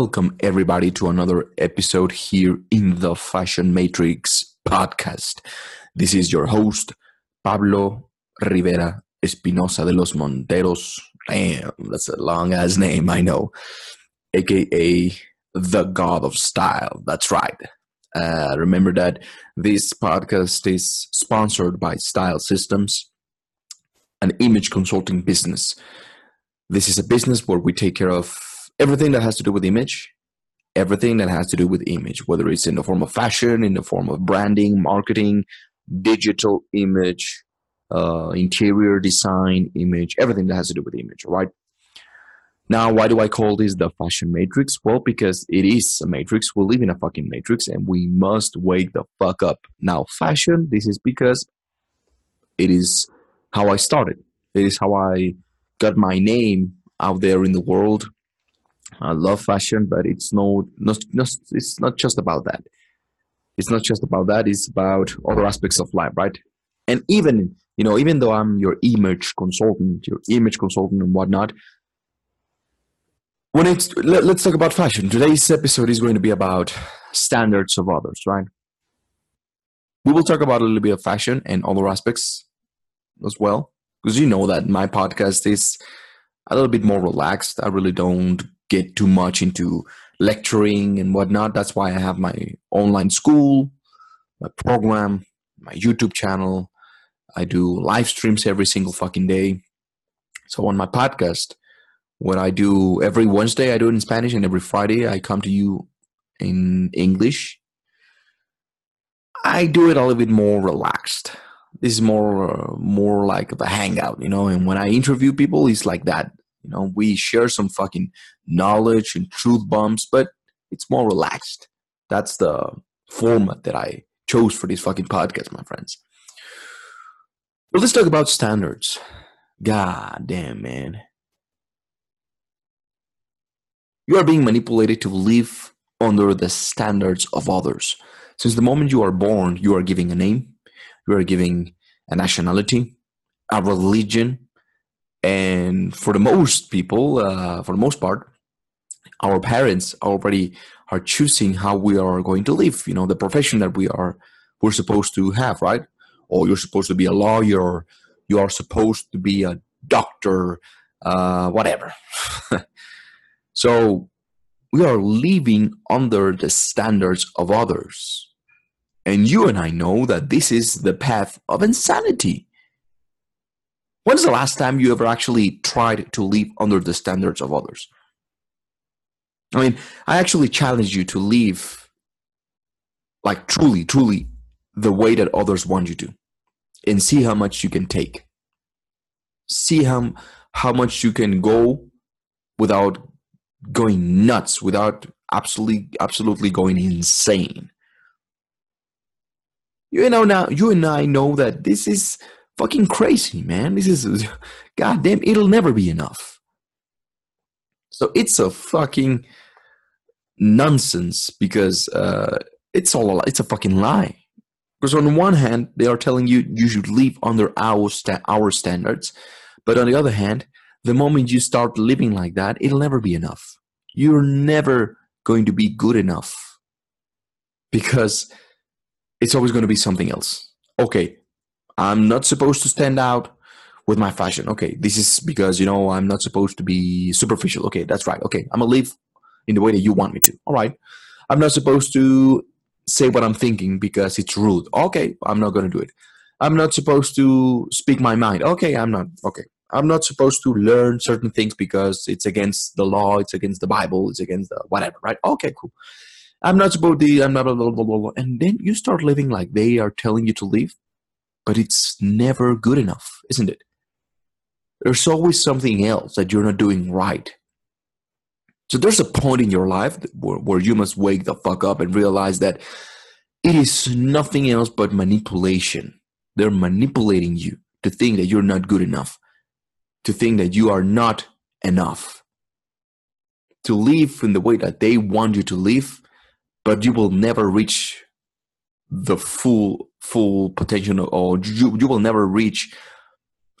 Welcome, everybody, to another episode here in the Fashion Matrix podcast. This is your host, Pablo Rivera Espinosa de los Monteros. Damn, that's a long ass name, I know. AKA the God of Style. That's right. Uh, remember that this podcast is sponsored by Style Systems, an image consulting business. This is a business where we take care of everything that has to do with image, everything that has to do with image, whether it's in the form of fashion, in the form of branding, marketing, digital image, uh, interior design, image, everything that has to do with image, right? Now, why do I call this the fashion matrix? Well, because it is a matrix. We live in a fucking matrix and we must wake the fuck up. Now, fashion, this is because it is how I started. It is how I got my name out there in the world. I love fashion, but it's no, not, not, it's not just about that. It's not just about that. It's about other aspects of life, right? And even, you know, even though I'm your image consultant, your image consultant and whatnot, when it's let, us talk about fashion. Today's episode is going to be about standards of others, right? We will talk about a little bit of fashion and other aspects as well, because you know that my podcast is a little bit more relaxed. I really don't get too much into lecturing and whatnot. That's why I have my online school, my program, my YouTube channel. I do live streams every single fucking day. So on my podcast, what I do every Wednesday, I do it in Spanish, and every Friday, I come to you in English. I do it a little bit more relaxed. This is more uh, more like a hangout, you know. And when I interview people, it's like that. You know, we share some fucking knowledge and truth bombs, but it's more relaxed. That's the format that I chose for this fucking podcast, my friends. Well, let's talk about standards. God damn, man. You are being manipulated to live under the standards of others. Since the moment you are born, you are giving a name, you are giving a nationality, a religion, and for the most people, uh, for the most part, our parents already are choosing how we are going to live. You know, the profession that we are we're supposed to have, right? Or you're supposed to be a lawyer, you are supposed to be a doctor, uh, whatever. so we are living under the standards of others. And you and I know that this is the path of insanity. When's the last time you ever actually tried to live under the standards of others? I mean, I actually challenge you to live like truly, truly the way that others want you to and see how much you can take. See how, how much you can go without going nuts, without absolutely, absolutely going insane. You know now, you and I know that this is fucking crazy, man. This is goddamn. It'll never be enough. So it's a fucking nonsense because uh, it's all a, it's a fucking lie. Because on one hand, they are telling you you should live under our sta- our standards, but on the other hand, the moment you start living like that, it'll never be enough. You're never going to be good enough because it's always going to be something else. Okay, I'm not supposed to stand out with my fashion. Okay, this is because you know I'm not supposed to be superficial. Okay, that's right. Okay, I'm gonna live in the way that you want me to. All right, I'm not supposed to say what I'm thinking because it's rude. Okay, I'm not gonna do it. I'm not supposed to speak my mind. Okay, I'm not. Okay, I'm not supposed to learn certain things because it's against the law, it's against the Bible, it's against the whatever, right? Okay, cool. I'm not supposed to, I'm not, blah, blah, blah, blah. And then you start living like they are telling you to live but it's never good enough, isn't it? There's always something else that you're not doing right. So there's a point in your life where, where you must wake the fuck up and realize that it is nothing else but manipulation. They're manipulating you to think that you're not good enough, to think that you are not enough, to live in the way that they want you to live, but you will never reach the full full potential or you, you will never reach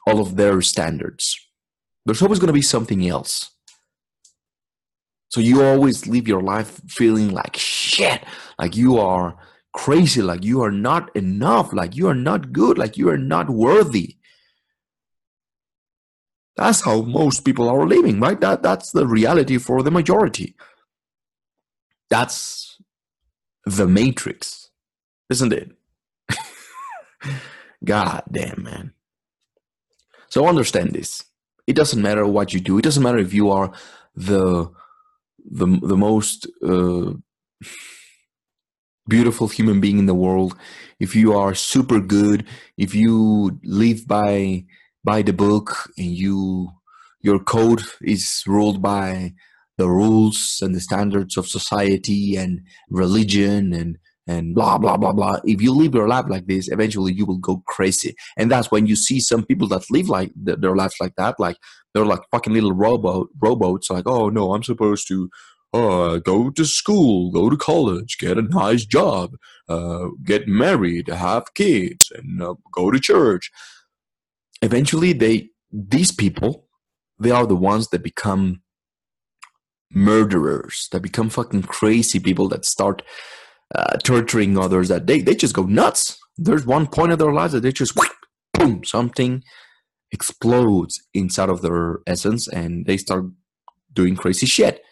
all of their standards there's always going to be something else So you always live your life feeling like shit, like you are crazy, like you are not enough, like you are not good, like you are not worthy. That's how most people are living, right? That that's the reality for the majority. That's the matrix, isn't it? God damn, man. So understand this. It doesn't matter what you do. It doesn't matter if you are the the the most uh, beautiful human being in the world. If you are super good, if you live by by the book and you your code is ruled by the rules and the standards of society and religion and and blah blah blah blah. If you live your life like this eventually you will go crazy. And that's when you see some people that live like their lives like that like they're like fucking little robot robots like oh no i'm supposed to uh, go to school go to college get a nice job uh, get married have kids and uh, go to church. Eventually they these people they are the ones that become murderers that become fucking crazy people that start uh, torturing others that they, they just go nuts. There's one point of their lives that they just whoosh, boom something explodes inside of their essence and they start doing crazy shit.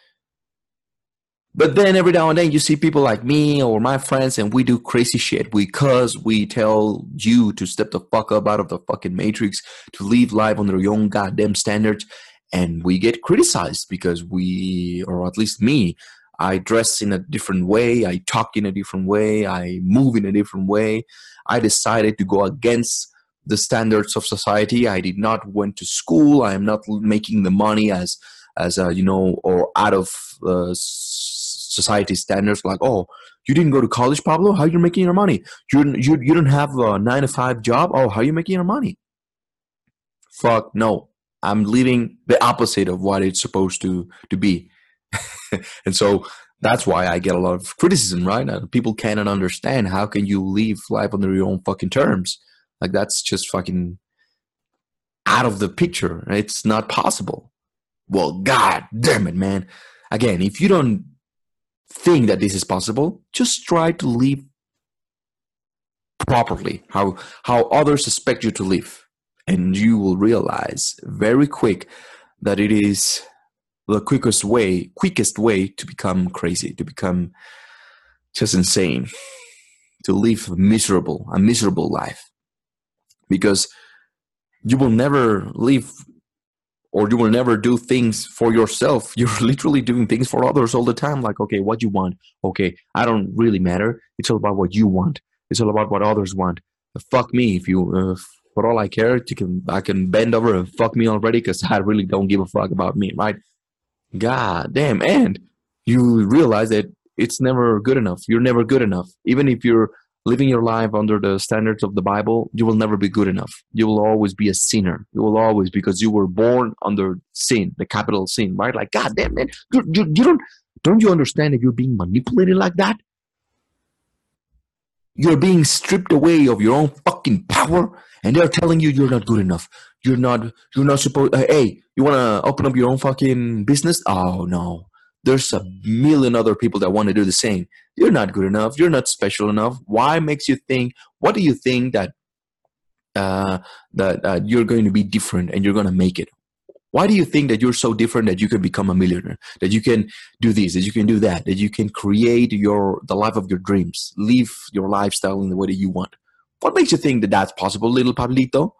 But then every now and then you see people like me or my friends and we do crazy shit because we tell you to step the fuck up out of the fucking matrix to live life under your own goddamn standards. And we get criticized because we or at least me I dress in a different way, I talk in a different way, I move in a different way. I decided to go against the standards of society. I did not went to school. I am not making the money as as a, you know or out of uh, society standards. Like oh, you didn't go to college, Pablo. How you making your money? You you you don't have a nine to five job. Oh, how you making your money? Fuck no. I'm living the opposite of what it's supposed to to be. and so that's why I get a lot of criticism, right? Uh, people cannot understand how can you live life under your own fucking terms. Like that's just fucking out of the picture. It's not possible. Well, god damn it, man. Again, if you don't think that this is possible, just try to live properly, how how others expect you to live. And you will realize very quick that it is the quickest way quickest way to become crazy to become just insane to live miserable a miserable life. Because you will never live or you will never do things for yourself. You're literally doing things for others all the time. Like okay what you want. Okay i don't really matter. It's all about what you want. It's all about what others want. Fuck me if you uh, for all i care you can i can bend over and fuck me already because i really don't give a fuck about me right God damn. And you realize that it's never good enough. You're never good enough. Even if you're living your life under the standards of the Bible, you will never be good enough. You will always be a sinner. You will always, because you were born under sin, the capital sin, right? Like, God damn, man. You, you, you don't, don't you understand that you're being manipulated like that? You're being stripped away of your own fucking power, and they're telling you you're not good enough. You're not. You're not supposed. Uh, hey, you want to open up your own fucking business? Oh no, there's a million other people that want to do the same. You're not good enough. You're not special enough. Why makes you think? What do you think that uh, that uh, you're going to be different and you're going to make it? Why do you think that you're so different that you can become a millionaire? That you can do this, that you can do that, that you can create your the life of your dreams, live your lifestyle in the way that you want? What makes you think that that's possible, little Pablito?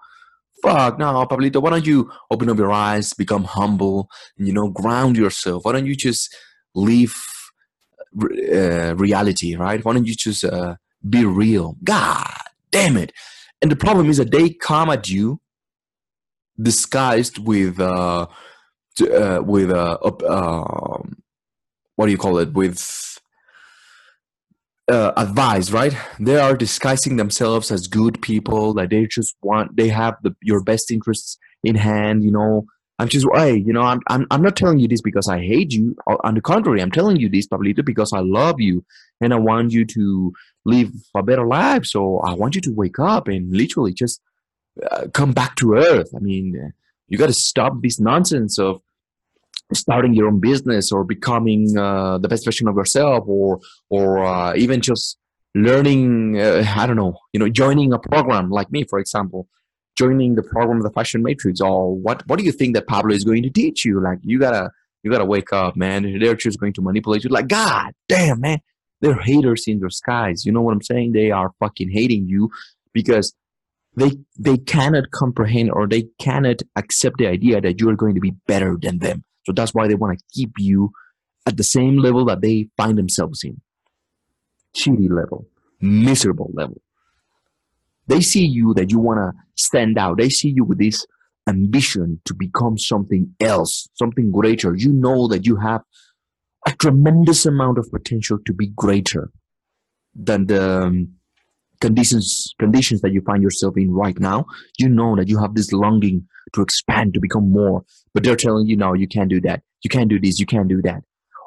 Fuck no, Pablito. Why don't you open up your eyes, become humble, you know, ground yourself? Why don't you just leave uh, reality, right? Why don't you just uh, be real? God damn it! And the problem is that they come at you disguised with uh, uh with uh, uh, what do you call it with uh, advice right? They are disguising themselves as good people like they just want they have the your best interests in hand you know? I'm just hey you know i'm i'm, I'm not telling you this because i hate you. On the contrary i'm telling you this Pablito because i love you and i want you to live a better life. So i want you to wake up and literally just uh, come back to earth. I mean, you got to stop this nonsense of starting your own business or becoming uh, the best version of yourself or or uh, even just learning uh, i don't know you know joining a program like me for example joining the program of the fashion matrix or what what do you think that pablo is going to teach you? Like you gotta you gotta wake up man. They're just going to manipulate you like god damn man. They're haters in their skies. You know what i'm saying? They are fucking hating you because they they cannot comprehend or they cannot accept the idea that you are going to be better than them so that's why they want to keep you at the same level that they find themselves in shitty level, miserable level. They see you that you want to stand out. They see you with this ambition to become something else, something greater. You know that you have a tremendous amount of potential to be greater than the um, conditions conditions that you find yourself in right now. You know that you have this longing to expand, to become more. But they're telling you, no, you can't do that. You can't do this. You can't do that.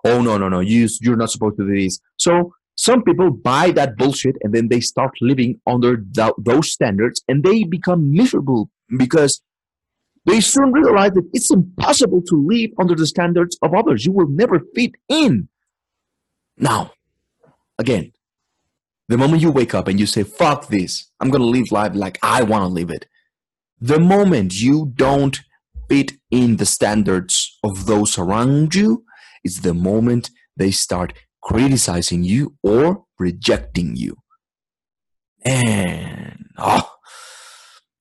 Oh, no, no, no. You, you're not supposed to do this. So some people buy that bullshit and then they start living under th- those standards and they become miserable because they soon realize that it's impossible to live under the standards of others. You will never fit in. Now, again, the moment you wake up and you say, fuck this, I'm going to live life like I want to live it, the moment you don't fit in the standards of those around you is the moment they start criticizing you or rejecting you. And oh,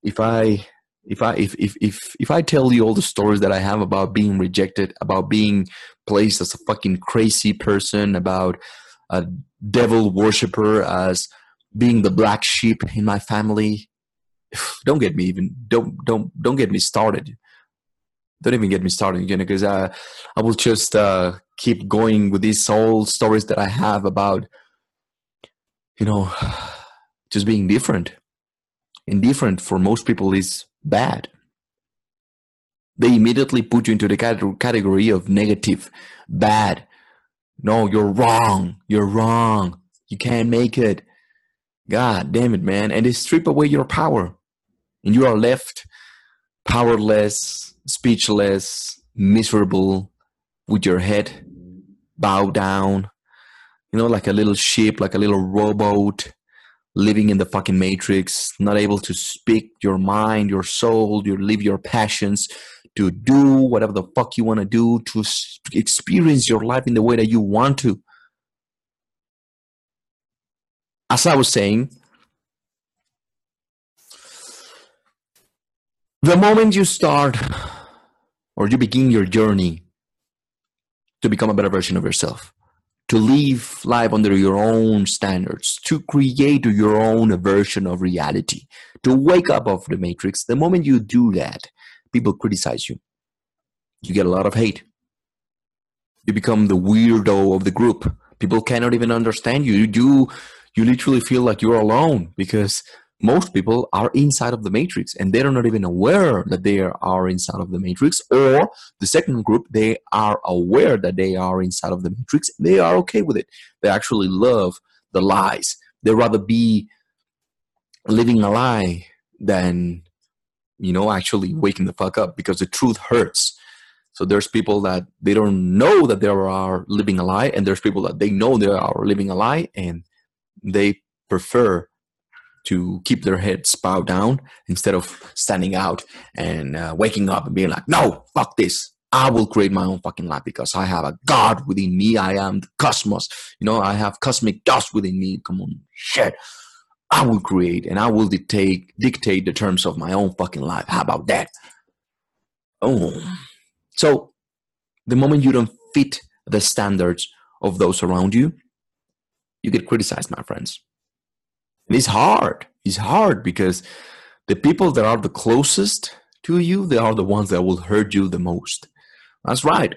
if I if I if if if if I tell you all the stories that I have about being rejected, about being placed as a fucking crazy person, about a devil worshiper, as being the black sheep in my family, don't get me even don't don't don't get me started don't even get me started again because I, I will just uh, keep going with these old stories that I have about, you know, just being different. And different for most people is bad. They immediately put you into the category of negative, bad. No, you're wrong. You're wrong. You can't make it. God damn it, man. And they strip away your power and you are left powerless, speechless, miserable, with your head bowed down, you know, like a little ship, like a little rowboat, living in the fucking matrix, not able to speak your mind, your soul, you live your passions, to do whatever the fuck you want to do, to experience your life in the way that you want to. As I was saying, The moment you start or you begin your journey to become a better version of yourself, to live life under your own standards, to create your own version of reality, to wake up off the matrix, the moment you do that, people criticize you. You get a lot of hate. You become the weirdo of the group. People cannot even understand you. You you literally feel like you're alone because most people are inside of the matrix and they're not even aware that they are inside of the matrix or the second group they are aware that they are inside of the matrix they are okay with it they actually love the lies they rather be living a lie than you know actually waking the fuck up because the truth hurts so there's people that they don't know that they are living a lie and there's people that they know they are living a lie and they prefer to keep their heads bowed down instead of standing out and uh, waking up and being like, no, fuck this. I will create my own fucking life because I have a God within me. I am the cosmos. You know, I have cosmic dust within me. Come on, shit. I will create and I will dictate dictate the terms of my own fucking life. How about that? Oh. So the moment you don't fit the standards of those around you, you get criticized, my friends. And it's hard. It's hard because the people that are the closest to you, they are the ones that will hurt you the most. That's right.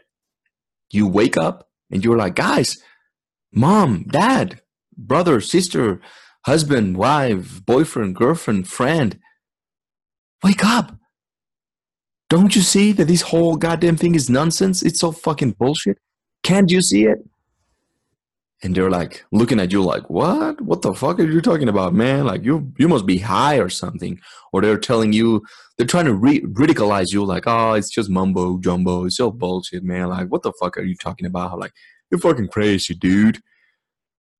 You wake up and you're like, guys, mom, dad, brother, sister, husband, wife, boyfriend, girlfriend, friend, wake up. Don't you see that this whole goddamn thing is nonsense? It's so fucking bullshit. Can't you see it? and they're like looking at you like what what the fuck are you talking about man like you you must be high or something or they're telling you they're trying to re- ridiculize you like oh it's just mumbo jumbo it's all bullshit man like what the fuck are you talking about like you're fucking crazy dude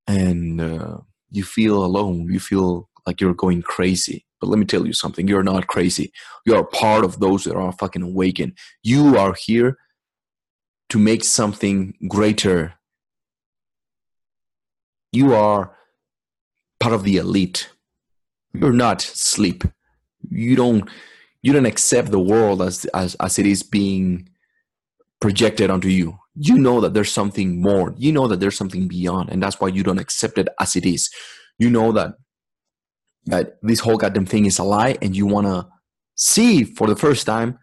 and uh, you feel alone you feel like you're going crazy but let me tell you something you're not crazy you're part of those that are fucking awakened you are here to make something greater you are part of the elite. You're not sleep. You don't you don't accept the world as as, as it is being projected onto you. You know that there's something more. You know that there's something beyond, and that's why you don't accept it as it is. You know that that this whole goddamn thing is a lie, and you wanna see for the first time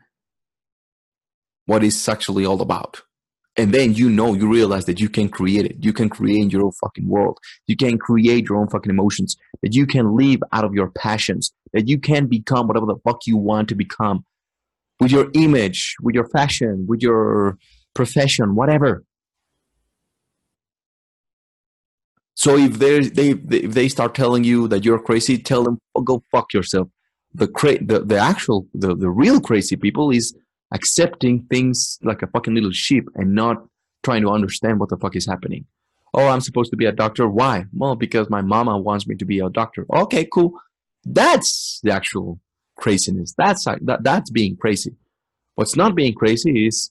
what it's actually all about. And then you know you realize that you can create it. You can create your own fucking world. You can create your own fucking emotions. That you can live out of your passions. That you can become whatever the fuck you want to become. With your image with your fashion with your profession whatever so if they they if they start telling you that you're crazy tell them oh, go fuck yourself the cra- the, the actual the, the real crazy people is accepting things like a fucking little sheep and not trying to understand what the fuck is happening. Oh, I'm supposed to be a doctor. Why? Well, because my mama wants me to be a doctor. Okay, cool. That's the actual craziness. That's that, that's being crazy. What's not being crazy is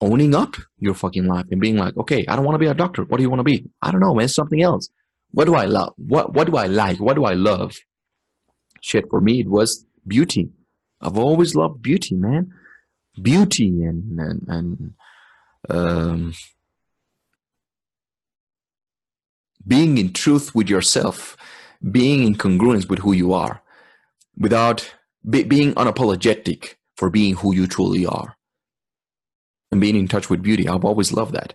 owning up your fucking life and being like, okay, I don't want to be a doctor. What do you want to be? I don't know, man. Something else. What do I love? What what do I like? What do I love? Shit, for me, it was beauty. I've always loved beauty, man beauty and and, and um, being in truth with yourself, being in congruence with who you are, without be, being unapologetic for being who you truly are, and being in touch with beauty. I've always loved that.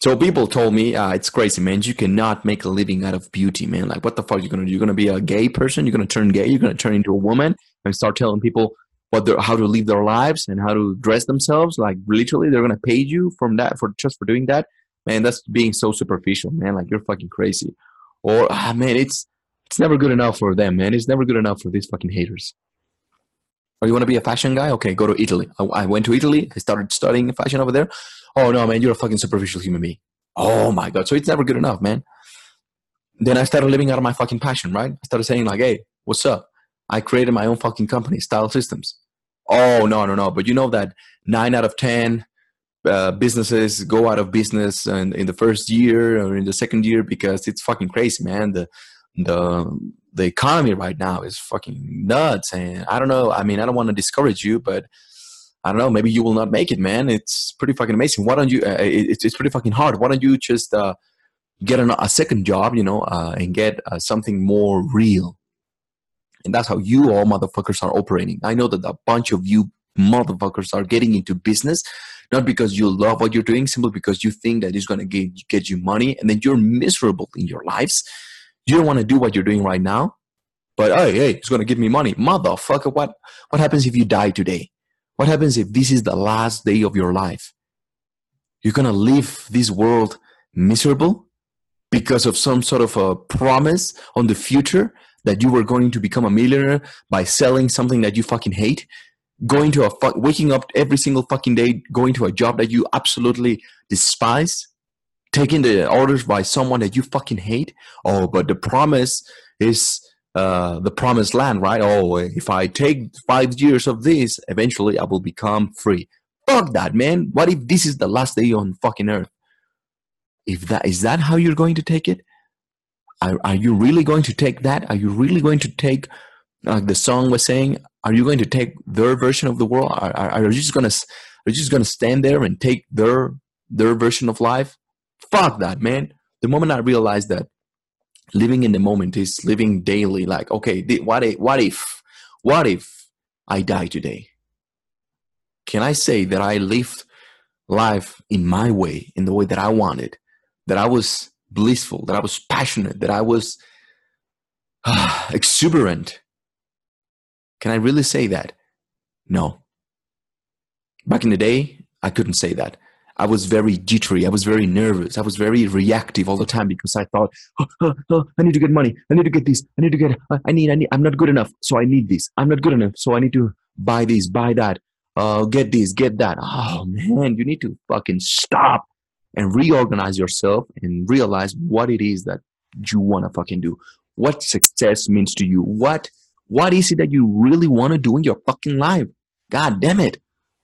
So people told me, uh, it's crazy, man. You cannot make a living out of beauty, man. Like, what the fuck are you gonna do? You're gonna be a gay person. You're gonna turn gay. You're gonna turn into a woman and start telling people what how to live their lives and how to dress themselves. Like literally, they're gonna pay you from that for just for doing that. Man, that's being so superficial, man. Like you're fucking crazy. Or ah, man, it's it's never good enough for them, man. It's never good enough for these fucking haters. Or you want to be a fashion guy? Okay, go to Italy. I, I went to Italy. I started studying fashion over there. Oh no, man, you're a fucking superficial human being. Oh my god. So it's never good enough, man. Then I started living out of my fucking passion, right? I started saying like, hey, what's up? I created my own fucking company, Style Systems. Oh no, no, no! But you know that nine out of ten uh, businesses go out of business in, in the first year or in the second year because it's fucking crazy, man. The the the economy right now is fucking nuts, and I don't know. I mean, I don't want to discourage you, but I don't know. Maybe you will not make it, man. It's pretty fucking amazing. Why don't you? Uh, it's it's pretty fucking hard. Why don't you just uh, get an, a second job, you know, uh, and get uh, something more real? And that's how you all motherfuckers are operating. I know that a bunch of you motherfuckers are getting into business not because you love what you're doing, simply because you think that it's going to get you money and then you're miserable in your lives. You don't want to do what you're doing right now, but hey, hey, it's going to give me money. Motherfucker, what, what happens if you die today? What happens if this is the last day of your life? You're going to leave this world miserable because of some sort of a promise on the future that you were going to become a millionaire by selling something that you fucking hate, going to a fuck, waking up every single fucking day, going to a job that you absolutely despise, taking the orders by someone that you fucking hate. Oh, but the promise is uh, the promised land, right? Oh, if I take five years of this, eventually I will become free. Fuck that, man. What if this is the last day on fucking earth? If that is that how you're going to take it? Are, are you really going to take that? Are you really going to take, like the song was saying, are you going to take their version of the world? Are, are, are you just gonna are you just gonna stand there and take their their version of life? Fuck that, man. The moment I realized that living in the moment is living daily, like, okay, what if, what if, what if I die today? Can I say that I lived life in my way, in the way that I wanted, that I was blissful, that I was passionate, that I was uh, exuberant. Can I really say that? No. Back in the day, I couldn't say that. I was very jittery. I was very nervous. I was very reactive all the time because I thought, oh, oh, oh, I need to get money. I need to get this. I need to get, I need, I need, I'm not good enough. So I need this. I'm not good enough. So I need to buy this, buy that, uh, get this, get that. Oh man, you need to fucking stop and reorganize yourself and realize what it is that you want to fucking do. What success means to you. What, what is it that you really want to do in your fucking life? God damn it.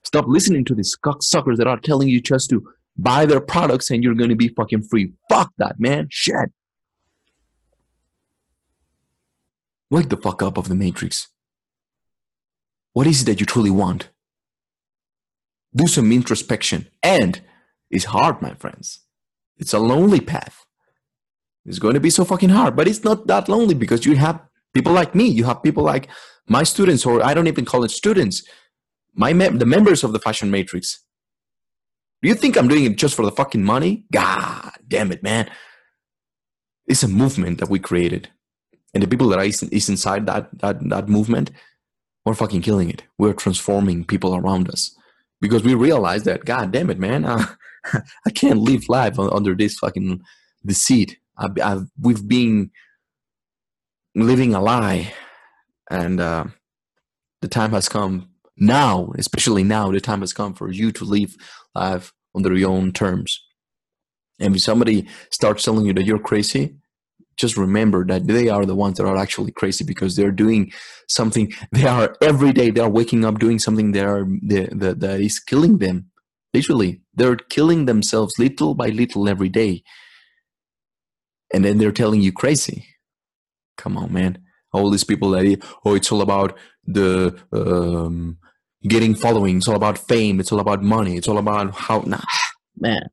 Stop listening to these suckers that are telling you just to buy their products and you're going to be fucking free. Fuck that, man. Shit. Wake the fuck up of the matrix. What is it that you truly want? Do some introspection. And it's hard, my friends. It's a lonely path. It's going to be so fucking hard, but it's not that lonely because you have people like me. You have people like my students, or I don't even call it students my mem- the members of the fashion matrix do you think i'm doing it just for the fucking money? God damn it man. It's a movement that we created. And the people that are is inside that that that movement we're fucking killing it. We're transforming people around us. Because we realize that god damn it man uh, i can't live life under this fucking deceit. I've, I've, we've been living a lie. And uh, the time has come now, especially now, the time has come for you to live life under your own terms. And if somebody starts telling you that you're crazy, just remember that they are the ones that are actually crazy because they're doing something. They are every day. They are waking up doing something that are that, that is killing them. Literally, they're killing themselves little by little every day, and then they're telling you crazy. Come on, man! All these people that oh, it's all about the um, getting following. It's all about fame. It's all about money. It's all about how, nah, man,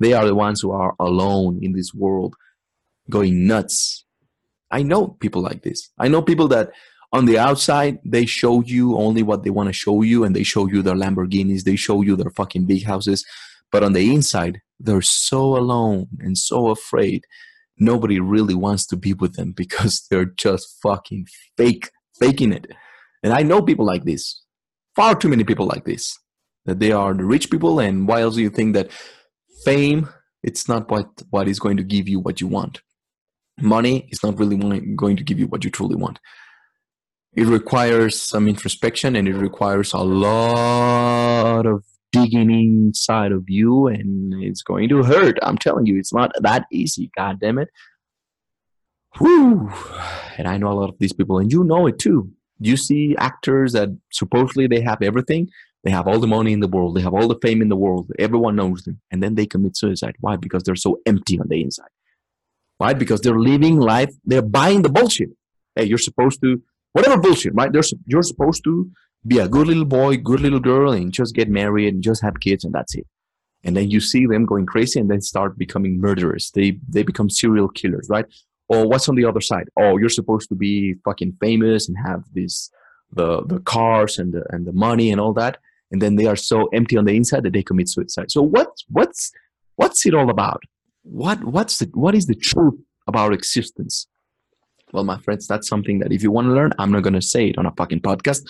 they are the ones who are alone in this world going nuts. I know people like this. I know people that on the outside, they show you only what they want to show you and they show you their Lamborghinis. They show you their fucking big houses. But on the inside, they're so alone and so afraid. Nobody really wants to be with them because they're just fucking fake, faking it. And I know people like this far too many people like this that they are the rich people and why else do you think that fame it's not what what is going to give you what you want. Money is not really going to give you what you truly want. It requires some introspection and it requires a lot of digging inside of you and it's going to hurt. I'm telling you it's not that easy god damn it Whew. and i know a lot of these people and you know it too you see actors that supposedly they have everything they have all the money in the world they have all the fame in the world everyone knows them and then they commit suicide. Why? Because they're so empty on the inside. Why? because they're living life they're buying the bullshit. Hey you're supposed to whatever bullshit right? They're, you're supposed to be a good little boy good little girl and just get married and just have kids and that's it. And then you see them going crazy and then start becoming murderers. They they become serial killers right or what's on the other side? Oh you're supposed to be fucking famous and have this the the cars and the and the money and all that. And then they are so empty on the inside that they commit suicide. So what what's what's it all about? What what's the what is the truth about existence? Well my friends that's something that if you want to learn i'm not going to say it on a fucking podcast.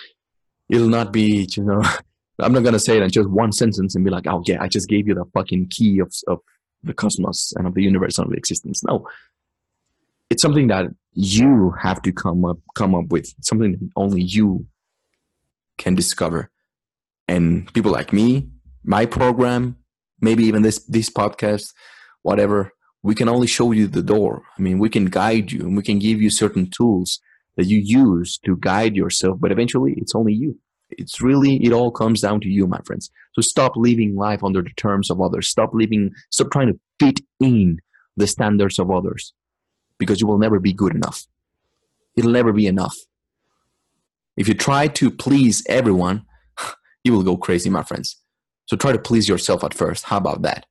It'll not be you know i'm not going to say it in just one sentence and be like oh yeah i just gave you the fucking key of, of the cosmos and of the universe and of the existence. No it's something that you have to come up come up with something that only you can discover. And people like me my program maybe even this this podcast whatever we can only show you the door. I mean we can guide you and we can give you certain tools that you use to guide yourself but eventually it's only you. It's really it all comes down to you my friends. So stop living life under the terms of others. Stop living stop trying to fit in the standards of others because you will never be good enough. It'll never be enough. If you try to please everyone, you will go crazy, my friends. So try to please yourself at first. How about that?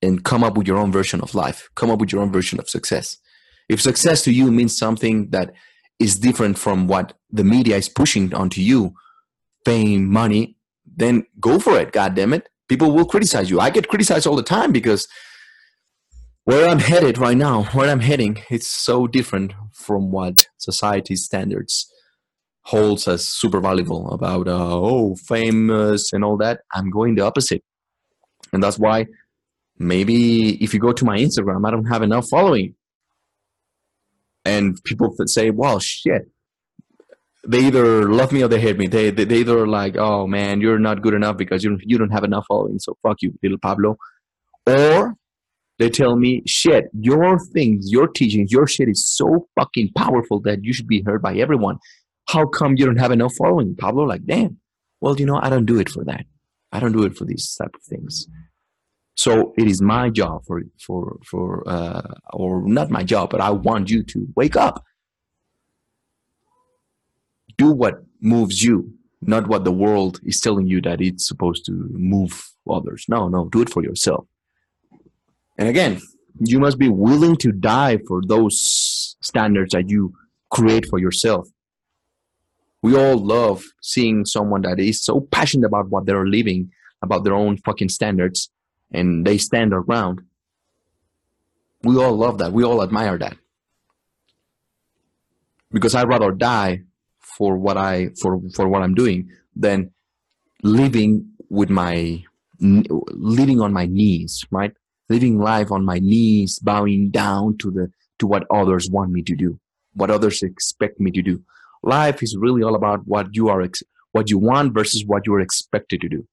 And come up with your own version of life. Come up with your own version of success. If success to you means something that is different from what the media is pushing onto you, fame, money, then go for it. God damn it. People will criticize you. I get criticized all the time because where I'm headed right now, where I'm heading, it's so different from what society's standards holds as super valuable about uh, oh famous and all that. I'm going the opposite. And that's why maybe if you go to my Instagram, I don't have enough following. And people say, well, shit. They either love me or they hate me. They, they, they either like, oh man, you're not good enough because you you don't have enough following. So fuck you, little Pablo. Or they tell me, shit, your things, your teachings, your shit is so fucking powerful that you should be heard by everyone. How come you don't have enough following? Pablo, like, damn. Well, you know, I don't do it for that. I don't do it for these type of things. So it is my job for for for uh, or not my job, but I want you to wake up. Do what moves you, not what the world is telling you that it's supposed to move others. No, no, do it for yourself. And again, you must be willing to die for those standards that you create for yourself. We all love seeing someone that is so passionate about what they're living, about their own fucking standards, and they stand their ground. We all love that. We all admire that. Because I'd rather die for what I for for what I'm doing than living with my living on my knees, right? Living life on my knees, bowing down to the to what others want me to do, what others expect me to do. Life is really all about what you are ex- what you want versus what you are expected to do.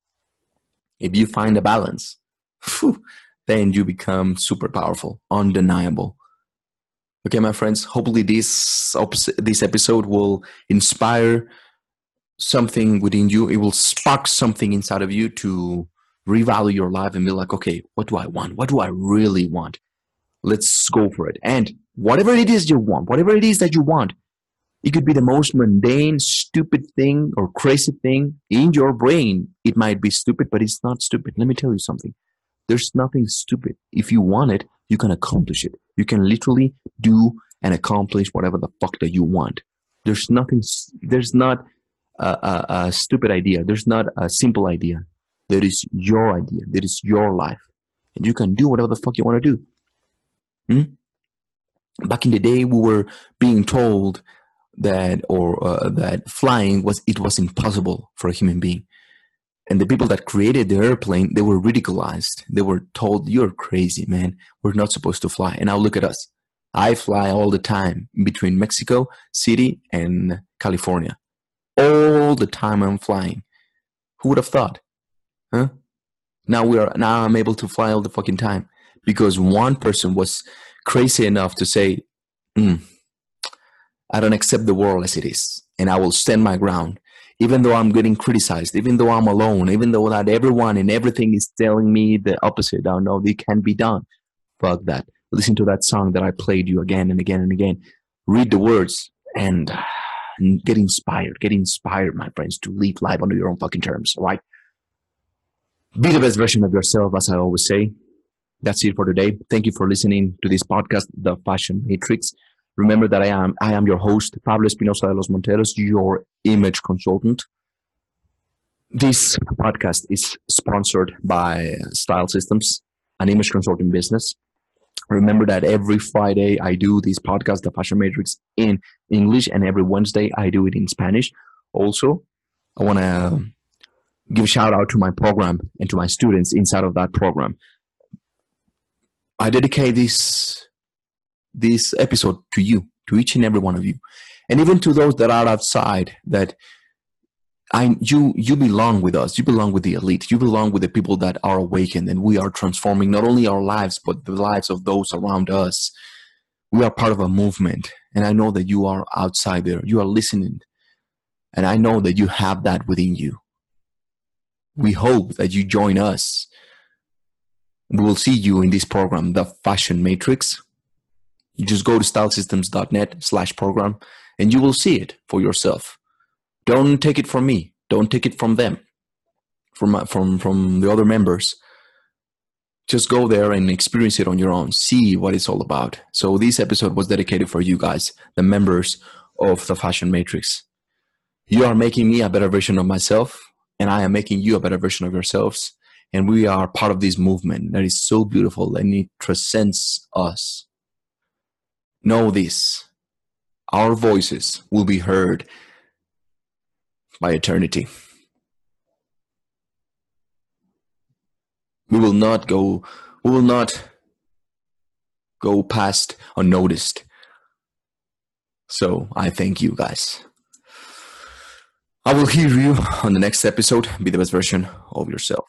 If you find a balance, whew, then you become super powerful, undeniable. Okay, my friends. Hopefully, this this episode will inspire something within you. It will spark something inside of you to revalue your life and be like, okay, what do I want? What do I really want? Let's go for it. And whatever it is you want, whatever it is that you want, it could be the most mundane, stupid thing or crazy thing in your brain. It might be stupid, but it's not stupid. Let me tell you something. There's nothing stupid. If you want it, you can accomplish it. You can literally do and accomplish whatever the fuck that you want. There's nothing, there's not a, a, a stupid idea. There's not a simple idea. That is your idea. That is your life. And you can do whatever the fuck you want to do. Hmm? Back in the day, we were being told that or uh, that flying was it was impossible for a human being and the people that created the airplane they were ridiculized they were told you're crazy man we're not supposed to fly and now look at us i fly all the time between mexico city and california all the time i'm flying who would have thought Huh? Now we are now I'm able to fly all the fucking time because one person was crazy enough to say, mm, "I don't accept the world as it is, and I will stand my ground." Even though I'm getting criticized, even though I'm alone, even though that everyone and everything is telling me the opposite, I know it can be done. Fuck that. Listen to that song that I played you again and again and again. Read the words and get inspired. Get inspired, my friends, to live life under your own fucking terms, right? Be the best version of yourself, as I always say. That's it for today. Thank you for listening to this podcast, The Fashion Matrix. Remember that I am I am your host, Pablo Espinosa de los Monteros, your image consultant. This podcast is sponsored by Style Systems, an image consulting business. Remember that every Friday I do this podcast, The Fashion Matrix, in English, and every Wednesday I do it in Spanish. Also, I want to give a shout out to my program and to my students inside of that program. I dedicate this this episode to you, to each and every one of you, and even to those that are outside. That I you you belong with us. You belong with the elite. You belong with the people that are awakened, and we are transforming not only our lives but the lives of those around us. We are part of a movement, and I know that you are outside there. You are listening, and I know that you have that within you we hope that you join us. We will see you in this program, The Fashion Matrix. You just go to stylesystems.net slash program and you will see it for yourself. Don't take it from me. Don't take it from them, from, uh, from, from the other members. Just go there and experience it on your own. See what it's all about. So this episode was dedicated for you guys, the members of the Fashion Matrix. You are making me a better version of myself and I am making you a better version of yourselves. And we are part of this movement that is so beautiful and it transcends us. Know this our voices will be heard by eternity. We will not go. We will not go past unnoticed. So I thank you guys. I will hear you on the next episode. Be the best version of yourself.